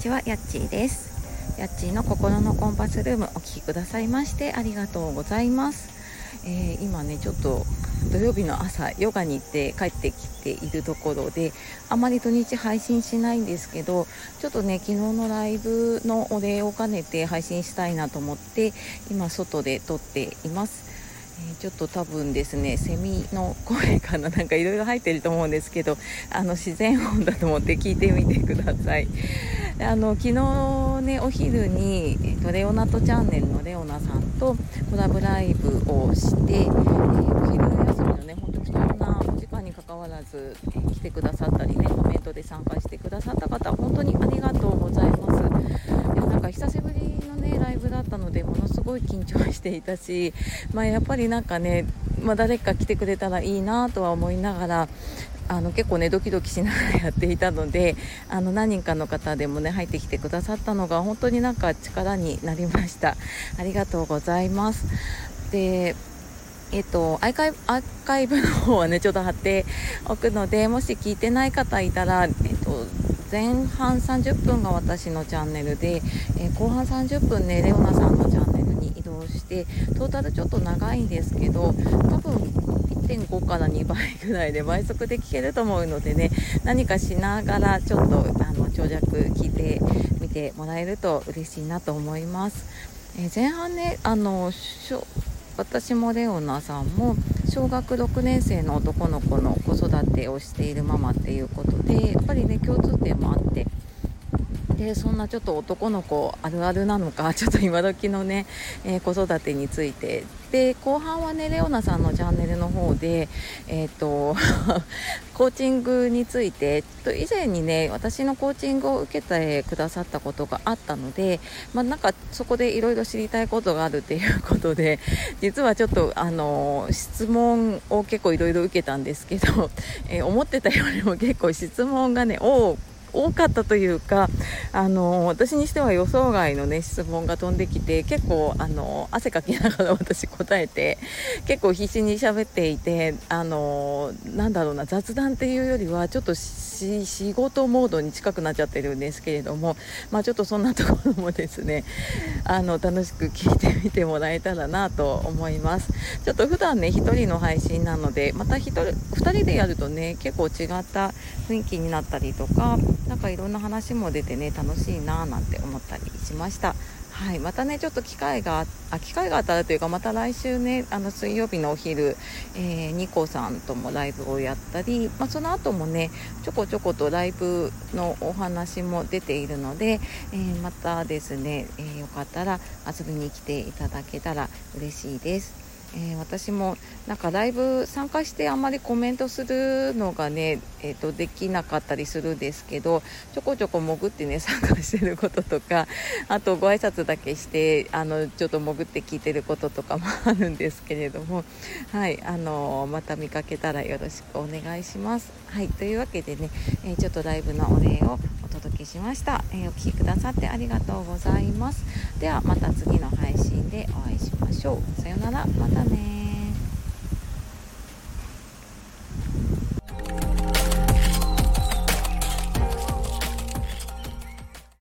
ちはやっちーです。やっちーの心のコンパスルームお聞きくださいましてありがとうございます、えー、今ねちょっと土曜日の朝ヨガに行って帰ってきているところであまり土日配信しないんですけどちょっとね昨日のライブのお礼を兼ねて配信したいなと思って今外で撮っています。ちょっと多分ですねセミの声かな なんかいろいろ入ってると思うんですけどあの自然音だと思って聞いてみてください。あの昨日ねお昼に、えーと、レオナットチャンネルのレオナさんとコラボライブをして、えー、お昼休みのね本当貴重なお時間にかかわらず、えー、来てくださったりねコメントで参加してくださった方本当にありがとうございます。いやなんか久しぶりのねライブだったのでものすごい緊張していたしまあ、やっぱりなんかね、まあ、誰か来てくれたらいいなとは思いながらあの結構ねドキドキしながらやっていたので あの何人かの方でもね入ってきてくださったのが本当になんか力になりました。ありがとうございます。でえっと、アーカイブアーカイブの方はね ちょっと貼っておくのでもし聞いてない方いたら、えっと、前半30分が私のチャンネルで、えー、後半30分ねレオナさんのチャンネルに移動してトータルちょっと長いんですけど多分1.5から2倍ぐらいで倍速で聞けると思うのでね何かしながらちょっとあの長尺聞いてみてもらえると嬉しいなと思います。え、前半ねあの私もレオナさんも小学6年生の男の子の子育てをしているママっていうことでやっぱりね共通点もあってでそんなちょっと男の子あるあるなのか ちょっと今時のね、えー、子育てについて。で後半はねレオナさんのチャンネルの方でえっ、ー、とコーチングについてと以前にね私のコーチングを受けてくださったことがあったのでまあ、なんかそこでいろいろ知りたいことがあるっていうことで 実はちょっとあの質問を結構いろいろ受けたんですけど、えー、思ってたよりも結構質問がねお多かったというかあの私にしては予想外の、ね、質問が飛んできて結構あの汗かきながら 私答えて結構必死に喋っていてあのなんだろうな雑談っていうよりはちょっと仕事モードに近くなっちゃってるんですけれども、まあ、ちょっとそんなところもですねあの楽しく聞いてみてもらえたらなと思います。ちょっと普段ね1人の配信なのでまた1人2人でやるとね結構違った雰囲気になったりとか何かいろんな話も出てね楽しいななんて思ったりしましたはい、またねちょっと機会があ機会があったらというかまた来週ねあの水曜日のお昼、えー、ニコさんともライブをやったり、まあ、その後もねちょこちょことライブのお話も出ているので、えー、またですね、えー、よかったら遊びに来ていただけたら嬉しいです。えー、私もなんかライブ参加してあんまりコメントするのがね、えーと、できなかったりするんですけどちょこちょこ潜ってね 参加してることとかあとご挨拶だけしてあのちょっと潜って聞いてることとかもあるんですけれどもはいあのまた見かけたらよろしくお願いします。はいというわけでね、えー、ちょっとライブのお礼をお届けしました、えー、お聴きくださってありがとうございます。ではまた次の配信でお会いしましょう。さようなら。またね